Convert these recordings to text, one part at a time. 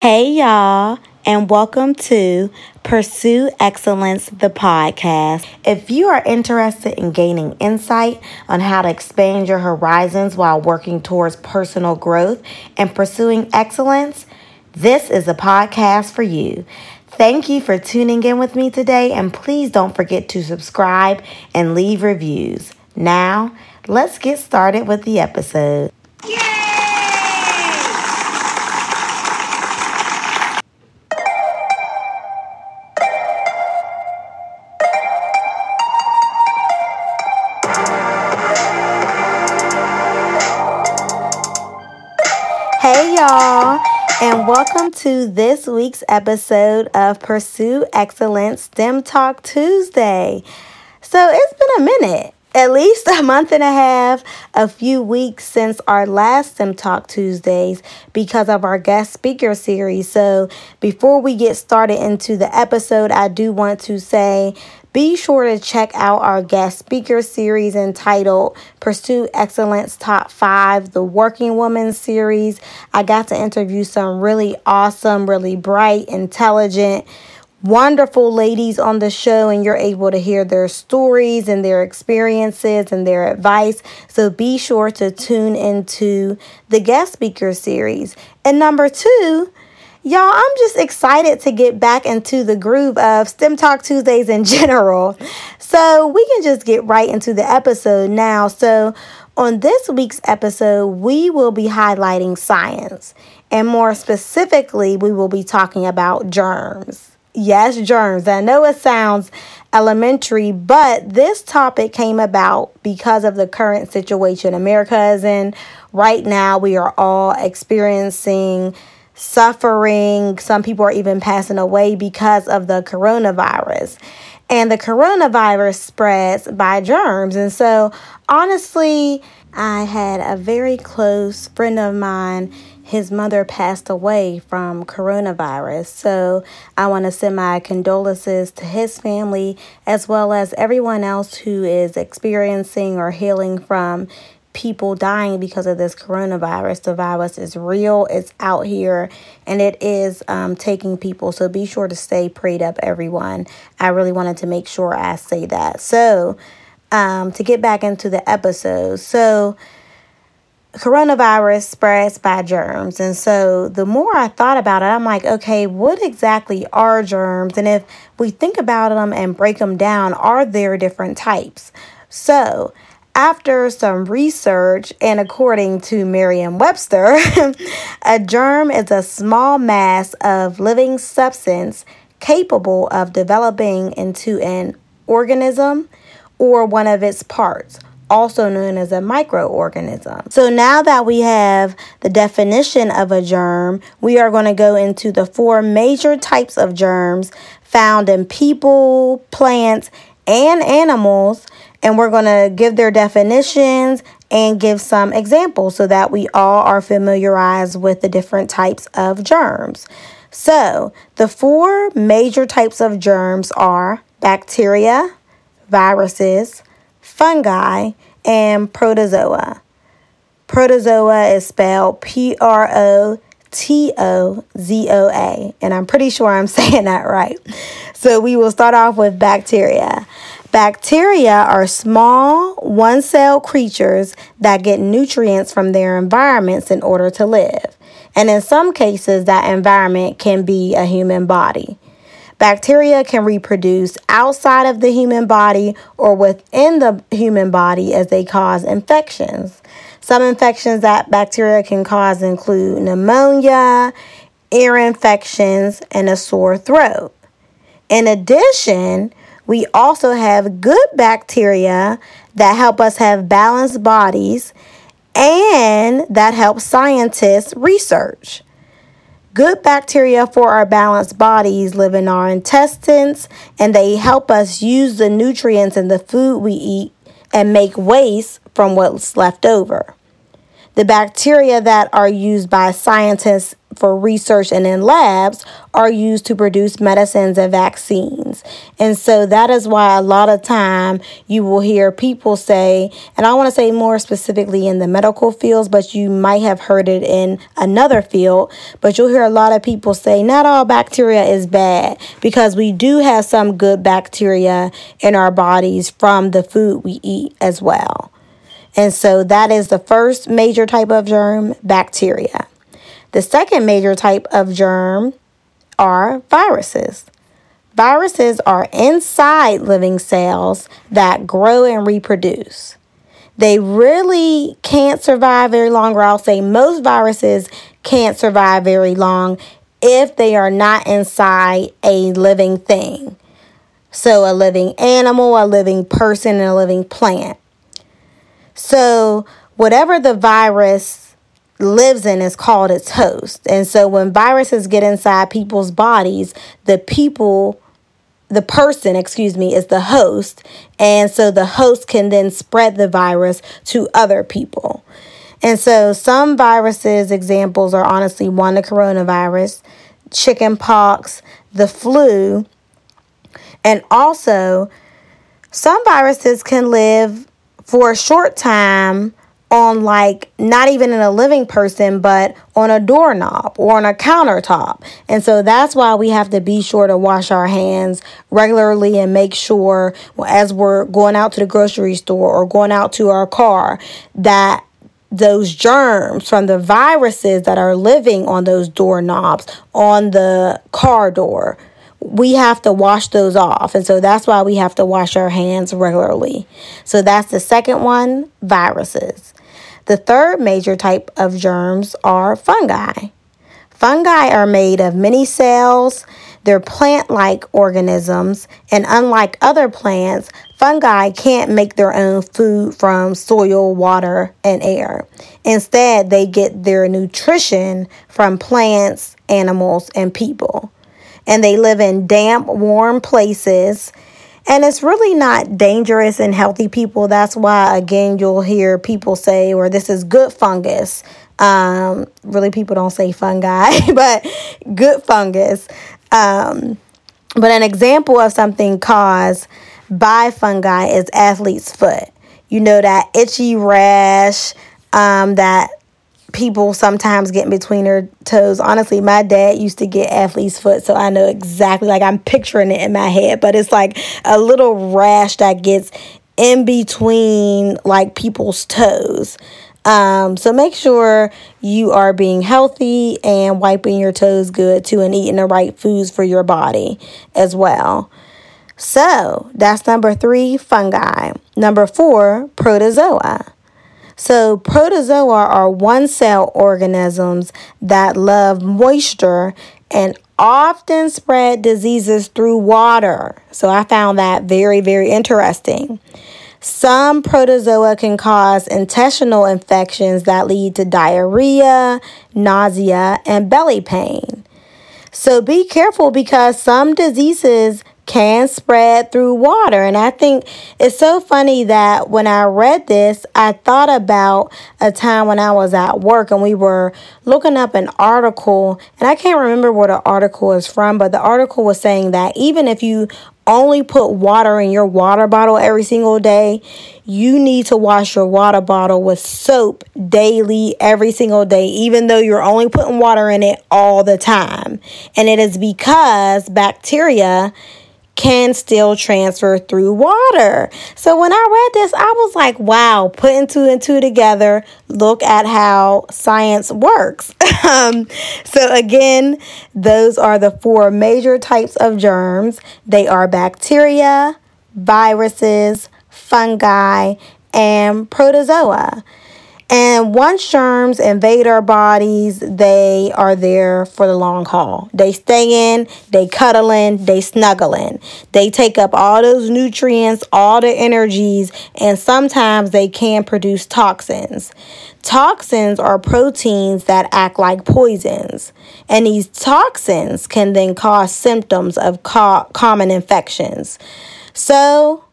Hey, y'all, and welcome to Pursue Excellence, the podcast. If you are interested in gaining insight on how to expand your horizons while working towards personal growth and pursuing excellence, this is a podcast for you. Thank you for tuning in with me today, and please don't forget to subscribe and leave reviews. Now, let's get started with the episode. Hey, y'all, and welcome to this week's episode of Pursue Excellence STEM Talk Tuesday. So, it's been a minute, at least a month and a half, a few weeks since our last STEM Talk Tuesdays because of our guest speaker series. So, before we get started into the episode, I do want to say be sure to check out our guest speaker series entitled Pursue Excellence Top 5, the Working Woman series. I got to interview some really awesome, really bright, intelligent, wonderful ladies on the show, and you're able to hear their stories and their experiences and their advice. So be sure to tune into the guest speaker series. And number two, Y'all, I'm just excited to get back into the groove of STEM Talk Tuesdays in general. So, we can just get right into the episode now. So, on this week's episode, we will be highlighting science. And more specifically, we will be talking about germs. Yes, germs. I know it sounds elementary, but this topic came about because of the current situation America is in. Right now, we are all experiencing suffering. Some people are even passing away because of the coronavirus. And the coronavirus spreads by germs. And so, honestly, I had a very close friend of mine. His mother passed away from coronavirus. So, I want to send my condolences to his family as well as everyone else who is experiencing or healing from people dying because of this coronavirus. The virus is real, it's out here, and it is um, taking people. So be sure to stay prayed up, everyone. I really wanted to make sure I say that. So, um, to get back into the episode, so coronavirus spreads by germs. And so the more I thought about it, I'm like, okay, what exactly are germs? And if we think about them and break them down, are there different types? So, after some research, and according to Merriam Webster, a germ is a small mass of living substance capable of developing into an organism or one of its parts, also known as a microorganism. So now that we have the definition of a germ, we are going to go into the four major types of germs found in people, plants, and animals and we're going to give their definitions and give some examples so that we all are familiarized with the different types of germs. So, the four major types of germs are bacteria, viruses, fungi, and protozoa. Protozoa is spelled P R O T O Z O A, and I'm pretty sure I'm saying that right. So, we will start off with bacteria. Bacteria are small, one cell creatures that get nutrients from their environments in order to live. And in some cases, that environment can be a human body. Bacteria can reproduce outside of the human body or within the human body as they cause infections. Some infections that bacteria can cause include pneumonia, ear infections, and a sore throat. In addition, we also have good bacteria that help us have balanced bodies and that help scientists research. Good bacteria for our balanced bodies live in our intestines and they help us use the nutrients in the food we eat and make waste from what's left over. The bacteria that are used by scientists for research and in labs are used to produce medicines and vaccines. And so that is why a lot of time you will hear people say, and I want to say more specifically in the medical fields, but you might have heard it in another field, but you'll hear a lot of people say not all bacteria is bad because we do have some good bacteria in our bodies from the food we eat as well. And so that is the first major type of germ, bacteria. The second major type of germ are viruses. Viruses are inside living cells that grow and reproduce. They really can't survive very long, or I'll say most viruses can't survive very long if they are not inside a living thing. So, a living animal, a living person, and a living plant. So, whatever the virus lives in is called its host. And so when viruses get inside people's bodies, the people the person, excuse me, is the host. And so the host can then spread the virus to other people. And so some viruses, examples are honestly one, the coronavirus, chicken pox, the flu, and also some viruses can live for a short time on like not even in a living person but on a doorknob or on a countertop. And so that's why we have to be sure to wash our hands regularly and make sure as we're going out to the grocery store or going out to our car that those germs from the viruses that are living on those doorknobs on the car door we have to wash those off. And so that's why we have to wash our hands regularly. So that's the second one viruses. The third major type of germs are fungi. Fungi are made of many cells. They're plant like organisms, and unlike other plants, fungi can't make their own food from soil, water, and air. Instead, they get their nutrition from plants, animals, and people and they live in damp, warm places. And it's really not dangerous in healthy people. That's why, again, you'll hear people say, or this is good fungus. Um, really, people don't say fungi, but good fungus. Um, but an example of something caused by fungi is athlete's foot. You know, that itchy rash, um, that people sometimes get in between their toes. Honestly, my dad used to get athlete's foot, so I know exactly like I'm picturing it in my head, but it's like a little rash that gets in between like people's toes. Um, so make sure you are being healthy and wiping your toes good too and eating the right foods for your body as well. So that's number three, fungi. Number four, protozoa. So, protozoa are one cell organisms that love moisture and often spread diseases through water. So, I found that very, very interesting. Some protozoa can cause intestinal infections that lead to diarrhea, nausea, and belly pain. So be careful because some diseases can spread through water. And I think it's so funny that when I read this, I thought about a time when I was at work and we were looking up an article. And I can't remember where the article is from, but the article was saying that even if you only put water in your water bottle every single day, you need to wash your water bottle with soap daily, every single day, even though you're only putting water in it all the time. And it is because bacteria can still transfer through water. So when I read this, I was like, wow, putting two and two together, look at how science works. um, so again, those are the four major types of germs. They are bacteria, viruses, fungi, and protozoa. And once germs invade our bodies, they are there for the long haul. They stay in, they cuddle in, they snuggle in. They take up all those nutrients, all the energies, and sometimes they can produce toxins. Toxins are proteins that act like poisons, and these toxins can then cause symptoms of co- common infections. So,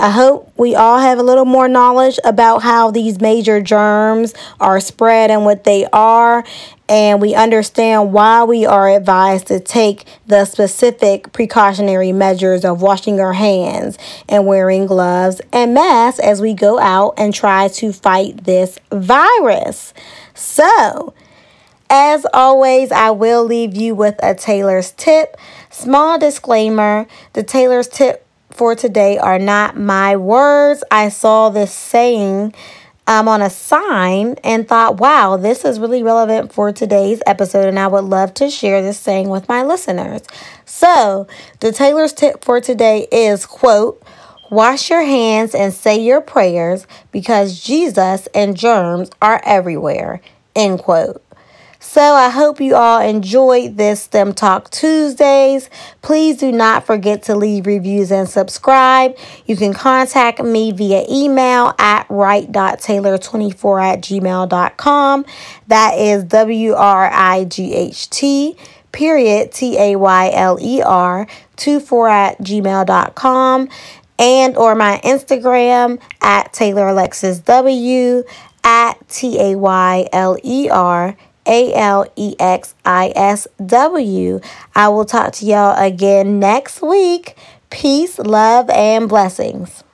I hope we all have a little more knowledge about how these major germs are spread and what they are, and we understand why we are advised to take the specific precautionary measures of washing our hands and wearing gloves and masks as we go out and try to fight this virus. So, as always, I will leave you with a Tayler's tip. Small disclaimer the Tayler's tip for today are not my words. I saw this saying um, on a sign and thought, wow, this is really relevant for today's episode, and I would love to share this saying with my listeners. So, the Tayler's tip for today is quote, Wash your hands and say your prayers because Jesus and germs are everywhere. End quote. So I hope you all enjoyed this STEM Talk Tuesdays. Please do not forget to leave reviews and subscribe. You can contact me via email at wright.tayler24 at gmail.com. That is W R I G H T period T A Y L E R 24 at gmail.com and or my Instagram at Tayler Alexis W at T A Y L E R a L E X I S W. I will talk to y'all again next week. Peace, love, and blessings.